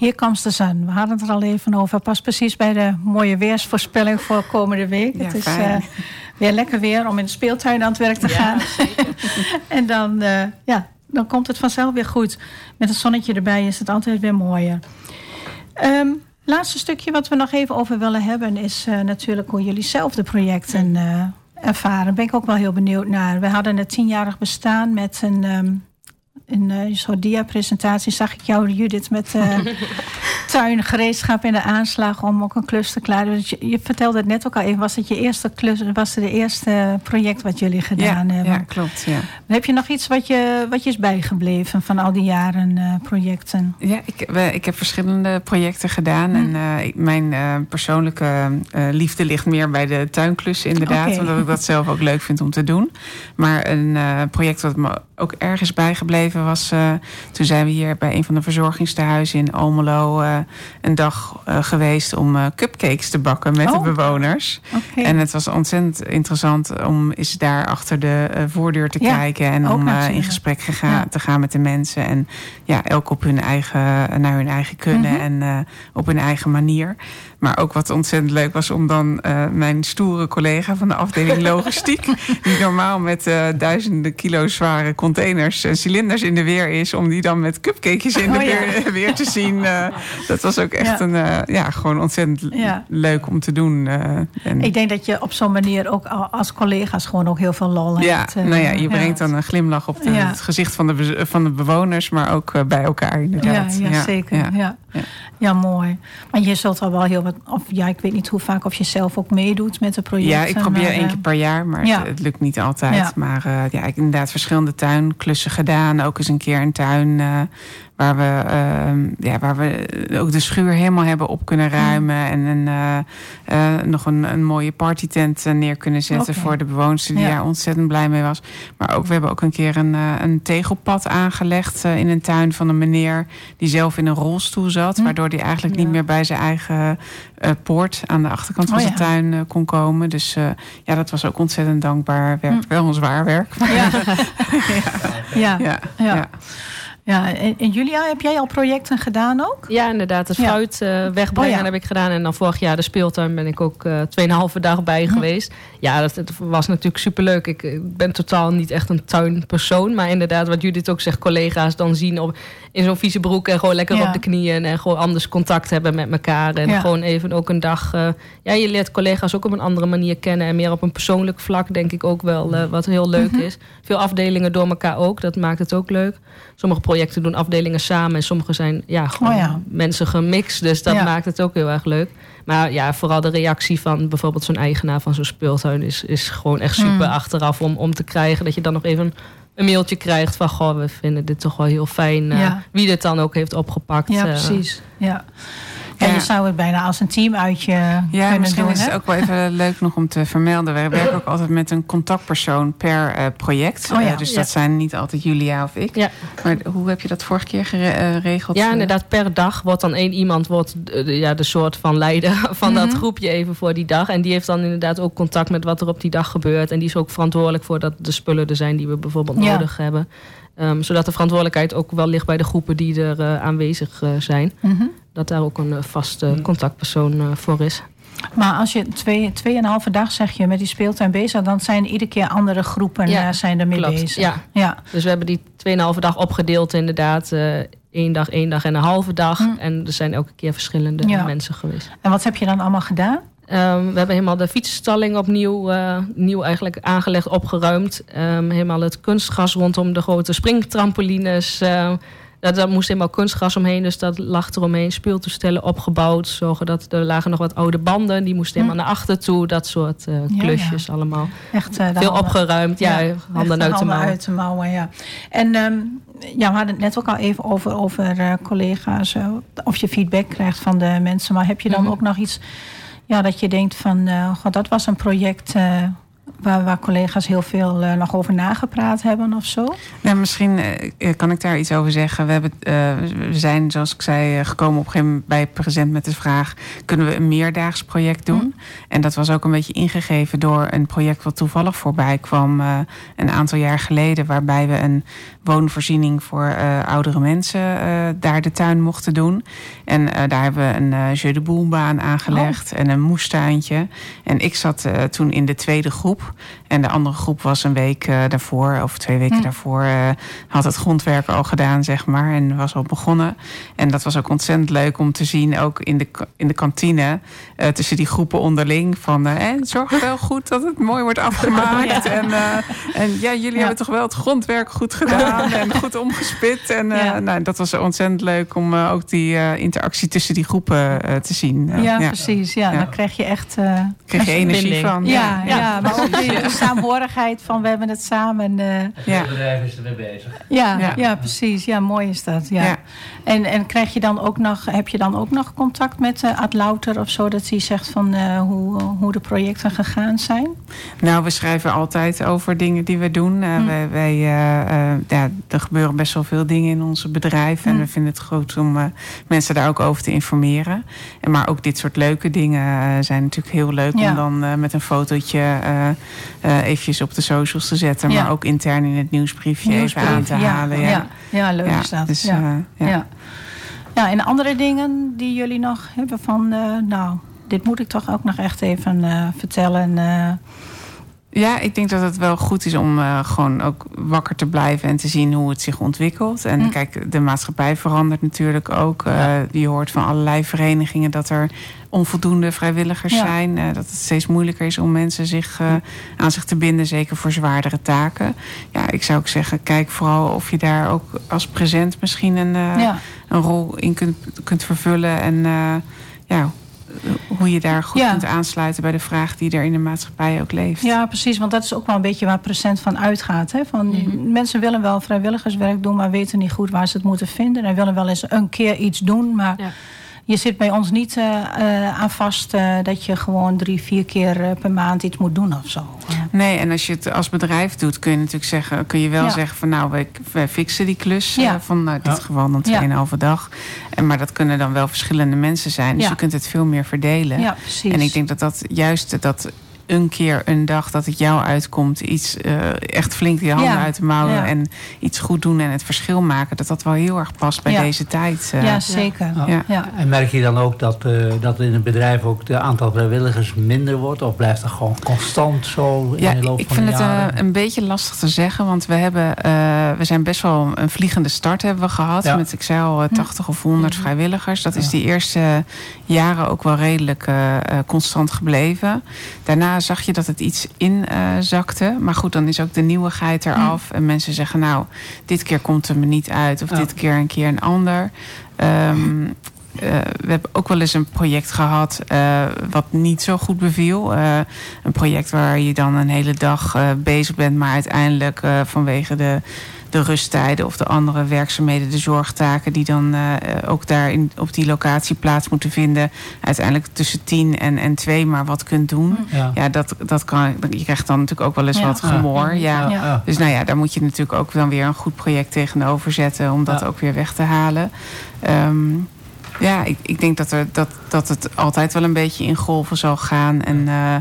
Hier komt de zon. We hadden het er al even over. Pas precies bij de mooie weersvoorspelling voor komende week. Ja, het is eh, weer lekker weer om in de speeltuin aan het werk te gaan. en dan, eh, ja, dan komt het vanzelf weer goed. Met een zonnetje erbij is het altijd weer mooier. Ehm, laatste stukje wat we nog even over willen hebben... is eh, natuurlijk hoe jullie zelf de projecten ervaren. Daar ben ik ook wel heel benieuwd naar. We hadden het tienjarig bestaan met een... ehm een eh, soort dia-presentatie zag ik jou, Judith, met eh tuin, gereedschap en de aanslag om ook een klus te klaren. Dus je, je vertelde het net ook al even, was het je eerste klus, was het de eerste project wat jullie gedaan ja, hebben? ja, klopt. Ja. Heb je nog iets wat je, wat je is bijgebleven van al die jaren eh, projecten? Ja, ik, ik heb verschillende projecten gedaan. En ik- mijn persoonlijke liefde ligt meer bij de tuinklussen, inderdaad. Omdat ik dat zelf ook leuk vind om te doen. Maar een project wat me ook ergens bijgebleven was... eh, toen zijn we hier bij een van de verzorgingstehuizen in Almelo... eh, een dag eh, geweest om cupcakes te bakken met Oh. de bewoners. Oké. En het was ontzettend interessant om eens daar achter de voordeur te Ja, kijken. En om in gesprek Ja. te gaan met de mensen. En ja, elk op hun eigen, naar hun eigen kunnen Mhm. en op hun eigen manier. Maar ook wat ontzettend leuk was om dan mijn stoere collega van de afdeling logistiek, die normaal met duizenden kilo zware containers en cilinders in de weer is, om die dan met cupcakejes in de Oh, ja. weer, weer te zien. eh, dat was ook echt Ja. een, eh, ja, gewoon ontzettend Ja. leuk om te doen. eh, en, Ik denk dat je op zo'n manier ook al- als collega's gewoon ook heel veel lol ja, hebt. nou ja, je brengt dan een glimlach op de, het gezicht van de, van de bewoners, maar ook bij elkaar inderdaad. ja, zeker. Ja. ja. Ja. Ja. mooi. Maar je zult al wel heel wat... Of ja, ik weet niet hoe vaak of je zelf ook meedoet met de projecten. Ja, ik probeer maar, één keer per jaar, maar het, het lukt niet altijd. Maar ja, ik heb inderdaad verschillende tuinklussen gedaan. Ook eens een keer een tuin eh, waar, we, eh, ja, waar we ook de schuur helemaal hebben op kunnen ruimen. En een, eh, eh, nog een, een mooie partytent eh, neer kunnen zetten voor de bewoners die Ja. daar ontzettend blij mee was. Maar ook, we hebben ook een keer een, een tegelpad aangelegd in een tuin van een meneer die zelf in een rolstoel zat. Hm. Waardoor hij eigenlijk niet meer bij zijn eigen poort aan de achterkant van Oh, zijn ja. tuin kon komen. Dus ja, dat was ook ontzettend dankbaar werk. Hm. Wel een zwaar werk. Ja. ja. ja, Ja. en, en Julia, heb jij al projecten gedaan ook? Ja, inderdaad. Het Ja. fruit eh, wegbrengen Oh ja. heb ik gedaan. En dan vorig jaar de speeltuin ben ik ook eh 2,5 dag bij Hm. geweest. Ja, dat, was natuurlijk superleuk. Ik, ik ben totaal niet echt een tuinpersoon. Maar inderdaad, wat Judith ook zegt, collega's dan zien op, in zo'n vieze broek... en gewoon lekker Ja. op de knieën en gewoon anders contact hebben met elkaar. En gewoon even ook een dag... eh, ja, je leert collega's ook op een andere manier kennen. En meer op een persoonlijk vlak denk ik ook wel wat heel leuk Mhm. is. Veel afdelingen door elkaar ook. Dat maakt het ook leuk. Sommige projecten doen afdelingen samen. En sommige zijn ja, gewoon Oh ja. mensen gemixt. Dus dat Ja. maakt het ook heel erg leuk. Maar ja, vooral de reactie van bijvoorbeeld zo'n eigenaar van zo'n speeltuin... is, is gewoon echt super Mm. achteraf om, om te krijgen. Dat je dan nog even een mailtje krijgt van... goh, we vinden dit toch wel heel fijn. eh. Wie dit dan ook heeft opgepakt. Ja, eh. precies. Ja. Ja, Ja. je zou het bijna als een team uitje Ja, kunnen misschien doen. is het ook wel even leuk nog om te vermelden. We werken ook altijd met een contactpersoon per eh, project. Oh ja. Eh, dus Ja. dat zijn niet altijd Julia of ik. Ja. Maar hoe heb je dat vorige keer eh, geregeld? Ja, inderdaad. Per dag wordt dan één iemand wordt, de, ja, de soort van leider van dat Mhm. groepje even voor die dag. En die heeft dan inderdaad ook contact met wat er op die dag gebeurt. En die is ook verantwoordelijk voor dat de spullen er zijn die we bijvoorbeeld Ja. nodig hebben. Ehm, zodat de verantwoordelijkheid ook wel ligt bij de groepen die er eh, aanwezig eh, zijn. Mhm. Dat daar ook een eh, vaste contactpersoon eh, voor is. Maar als je twee, tweeënhalve dag zeg je met die speeltuin bezig, dan zijn iedere keer andere groepen Ja, zijn ermee klopt. bezig. Ja. ja. Dus we hebben die 2,5 dag opgedeeld inderdaad. één dag, één dag en een halve dag. Hm. En er zijn elke keer verschillende Ja. mensen geweest. En wat heb je dan allemaal gedaan? Ehm, we hebben helemaal de fietsenstalling opnieuw eh, nieuw eigenlijk aangelegd, opgeruimd. Ehm, helemaal het kunstgras rondom de grote springtrampolines. eh, daar, daar moest helemaal kunstgras omheen, dus dat lag eromheen. Speeltoestellen opgebouwd, zorgen dat er lagen nog wat oude banden. Die moesten helemaal naar achter toe, dat soort eh, Ja, klusjes allemaal. Echt eh, Veel handen- opgeruimd, ja, handen de uit de handen mouw. uit de mouwen, ja. En ja, we hadden het net ook al even over, over collega's. of je feedback krijgt van de mensen. Maar heb je dan Mhm. ook nog iets ja, dat je denkt van... eh, god, dat was een project... eh, waar, waar collega's heel veel uh, nog over nagepraat hebben of zo? Ja, misschien uh, kan ik daar iets over zeggen. We, hebben, uh, we zijn, zoals ik zei, gekomen op een gegeven moment bij present met de vraag: kunnen we een meerdaags project doen? Mm. En dat was ook een beetje ingegeven door een project wat toevallig voorbij kwam een aantal jaar geleden, waarbij we een woonvoorziening voor oudere mensen daar de tuin mochten doen. En daar hebben we een jeu de boelbaan aangelegd oh. en een moestuintje. En ik zat toen in de tweede groep. groep En de andere groep was een week uh, daarvoor, of twee weken hm. daarvoor, uh, had het grondwerk al gedaan, zeg maar. En was al begonnen. En dat was ook ontzettend leuk om te zien, ook in de, in de kantine, uh, tussen die groepen onderling. Van en zorg wel goed dat het mooi wordt afgemaakt. Ja. En, en ja, jullie ja. hebben toch wel het grondwerk goed gedaan en goed omgespit. En nou, dat was ontzettend leuk om ook die interactie tussen die groepen te zien. ja, precies. Ja, dan krijg je echt. krijg je energie van. Ja, ja, maar ook saamhorigheid van we hebben het samen. Uh, ja. Het bedrijf is ermee bezig. Ja, ja, ja. precies. Ja, mooi is dat. Ja. En, en krijg je dan ook nog, heb je dan ook nog contact met uh, Ad Louter of zo? Dat hij zegt van uh, hoe, hoe de projecten gegaan zijn? Nou, we schrijven altijd over dingen die we doen. Uh, wij, wij ja, er gebeuren best wel veel dingen in ons bedrijf. En hm. we vinden het goed om mensen daar ook over te informeren. En maar ook dit soort leuke dingen zijn natuurlijk heel leuk om dan met een fotootje uh, eventjes op de socials te zetten. Maar ook intern in het nieuwsbriefje, even aan te halen. Ja, ja. leuk is dat. Dus, ja. ja. Ja. en andere dingen die jullie nog hebben van... Uh, nou, dit moet ik toch ook nog echt even uh, vertellen... Ja, ik denk dat het wel goed is om uh, gewoon ook wakker te blijven en te zien hoe het zich ontwikkelt. En mm. kijk, de maatschappij verandert natuurlijk ook. Uh, je hoort van allerlei verenigingen dat er onvoldoende vrijwilligers zijn. Uh, dat het steeds moeilijker is om mensen zich, aan zich te binden, zeker voor zwaardere taken. Ja, ik zou ook zeggen, kijk vooral of je daar ook als present misschien een, ja. een rol in kunt, kunt vervullen. En ja, hoe je daar goed kunt aansluiten bij de vraag die er in de maatschappij ook leeft. Ja, precies. Want dat is ook wel een beetje waar procent van uitgaat. Hè? Van, mhm. Mensen willen wel vrijwilligerswerk doen, maar weten niet goed waar ze het moeten vinden. En willen wel eens een keer iets doen, maar je zit bij ons niet uh, uh, aan vast uh, dat je gewoon drie, vier keer per maand iets moet doen of zo. Nee, en als je het als bedrijf doet, kun je natuurlijk zeggen, kun je wel ja. zeggen van nou, wij, wij fixen die klus ja. van nou, dit ja. geval dan 2,5 dag. En, maar dat kunnen dan wel verschillende mensen zijn. Dus je kunt het veel meer verdelen. Ja, precies. En ik denk dat dat juist dat een keer een dag dat het jou uitkomt, iets uh, echt flink die handen uit de mouwen ja. en iets goed doen en het verschil maken, dat dat wel heel erg past bij ja. deze tijd. Uh, ja, zeker. Ja. En merk je dan ook dat, uh, dat in het bedrijf ook de aantal vrijwilligers minder wordt, of blijft dat gewoon constant zo in de loop ik van vind de het jaren? een beetje lastig te zeggen, want we hebben, we zijn best wel een vliegende start hebben we gehad met ik zei al 80 of 100 vrijwilligers. Dat is die eerste jaren ook wel redelijk constant gebleven. Daarna zag je dat het iets inzakte. Uh, maar goed, dan is ook de nieuwigheid eraf. Mm. En mensen zeggen, nou, dit keer komt het me niet uit. Of ja. dit keer een keer een ander. Um, uh, we hebben ook wel eens een project gehad uh, wat niet zo goed beviel. Uh, een project waar je dan een hele dag bezig bent, maar uiteindelijk vanwege de de rusttijden of de andere werkzaamheden, de zorgtaken die dan uh, ook daar in, op die locatie plaats moeten vinden. Uiteindelijk tussen tien en, en twee maar wat kunt doen. Ja, ja dat, dat kan, je krijgt dan natuurlijk ook wel eens ja. wat gemor. Ja. ja. Dus nou ja, daar moet je natuurlijk ook dan weer een goed project tegenover zetten om dat ook weer weg te halen. Um, ja, ik, ik denk dat, er, dat, dat het altijd wel een beetje in golven zal gaan. En uh,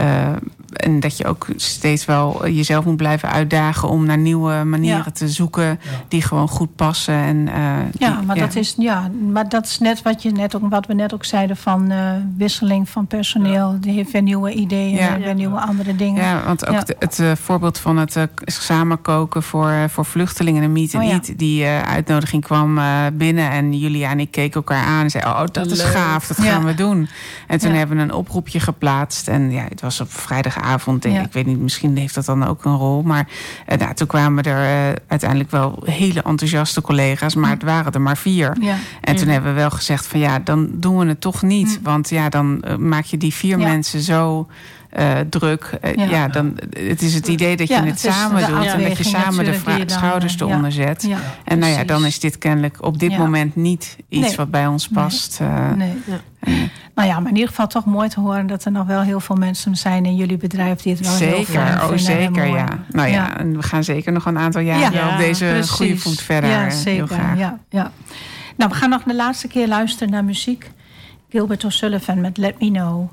uh, en dat je ook steeds wel jezelf moet blijven uitdagen om naar nieuwe manieren ja. te zoeken ja. die gewoon goed passen. En, uh, ja, die, maar ja. Dat is, ja, maar dat is net wat, je net ook, wat we net ook zeiden van uh, wisseling van personeel. Die heeft weer nieuwe ideeën en weer nieuwe andere dingen. Ja, want ook de, het uh, voorbeeld van het uh, samen koken voor, voor vluchtelingen en meet and oh, eat. Die uitnodiging kwam binnen en Julia en ik keken elkaar aan en zeiden, oh dat Leuk. is gaaf, dat gaan we doen. En toen hebben we een oproepje geplaatst en ja, het was op vrijdag avond. Ja. Ik weet niet, misschien heeft dat dan ook een rol. Maar uh, nou, toen kwamen er uh, uiteindelijk wel hele enthousiaste collega's. Maar het waren er maar vier. Ja. En toen hebben we wel gezegd van ja, dan doen we het toch niet. Want ja, dan uh, maak je die vier mensen zo uh, druk. Uh, ja. dan, het is het idee dat je het samen doet en dat je samen de schouders eronder zet. en nou ja, dan is dit kennelijk op dit moment niet iets nee. wat bij ons past. Nee. nee. Nou ja, maar in ieder geval toch mooi te horen dat er nog wel heel veel mensen zijn in jullie bedrijf die het wel zeker, heel fijn vinden. Zeker, ja. Nou ja, en we gaan zeker nog een aantal jaren op deze precies. goede voet verder. Ja, zeker. Ja, ja. Nou, we gaan nog de laatste keer luisteren naar muziek. Gilbert O'Sullivan met Let Me Know.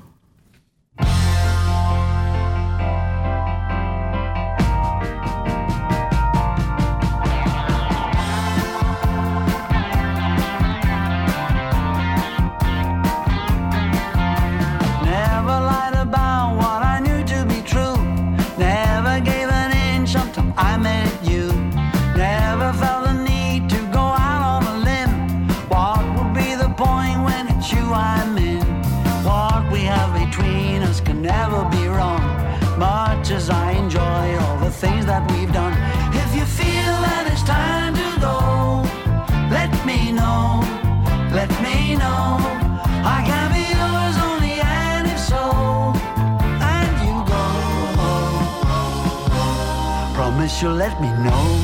You'll let me know.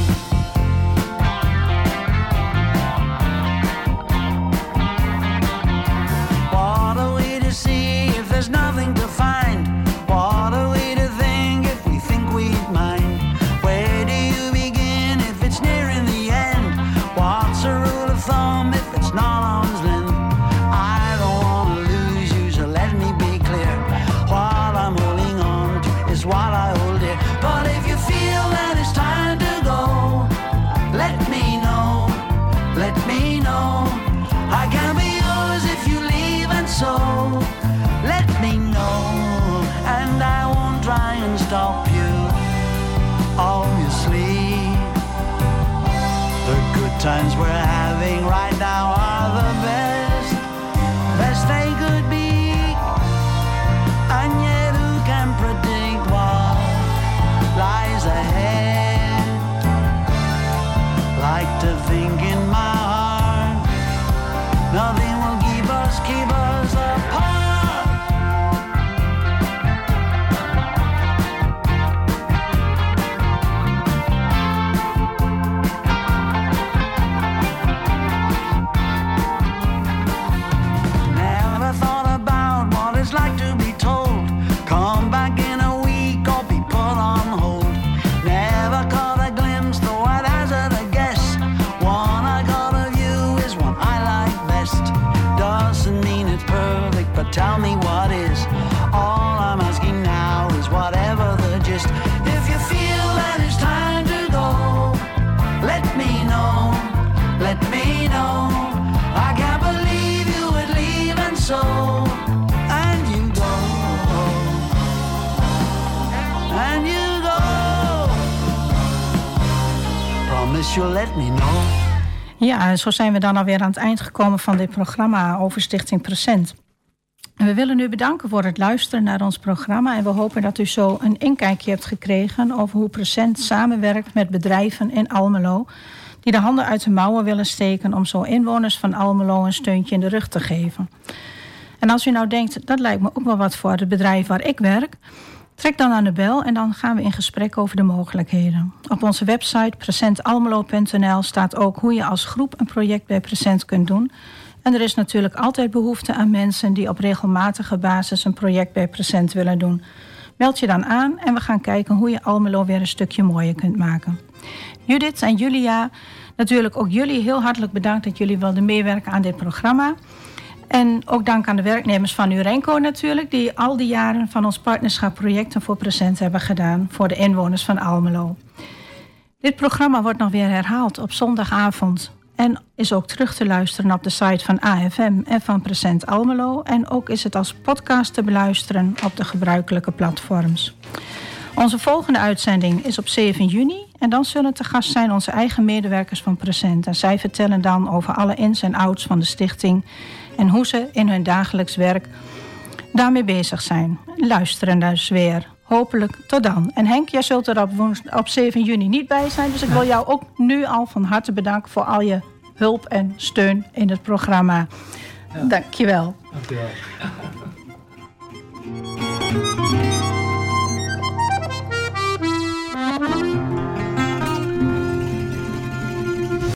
Me. Ja, zo zijn we dan alweer aan het eind gekomen van dit programma over Stichting Present. En we willen u bedanken voor het luisteren naar ons programma. En we hopen dat u zo een inkijkje hebt gekregen over hoe Present samenwerkt met bedrijven in Almelo. Die de handen uit de mouwen willen steken om zo inwoners van Almelo een steuntje in de rug te geven. En als u nou denkt, dat lijkt me ook wel wat voor het bedrijf waar ik werk. Trek dan aan de bel en dan gaan we in gesprek over de mogelijkheden. Op onze website presentalmelo.nl staat ook hoe je als groep een project bij Present kunt doen. En er is natuurlijk altijd behoefte aan mensen die op regelmatige basis een project bij Present willen doen. Meld je dan aan en we gaan kijken hoe je Almelo weer een stukje mooier kunt maken. Judith en Julia, natuurlijk ook jullie heel hartelijk bedankt dat jullie wilden meewerken aan dit programma. En ook dank aan de werknemers van Urenco natuurlijk, die al die jaren van ons partnerschap projecten voor present hebben gedaan voor de inwoners van Almelo. Dit programma wordt nog weer herhaald op zondagavond en is ook terug te luisteren op de site van AFM en van Present Almelo. En ook is het als podcast te beluisteren op de gebruikelijke platforms. Onze volgende uitzending is op 7 juni en dan zullen te gast zijn onze eigen medewerkers van Present. En zij vertellen dan over alle ins en outs van de stichting en hoe ze in hun dagelijks werk daarmee bezig zijn. Luisteren dus weer. Hopelijk tot dan. En Henk, jij zult er op, op 7 juni niet bij zijn. Dus ik wil jou ook nu al van harte bedanken voor al je hulp en steun in het programma. Ja. Dankjewel. Dankjewel.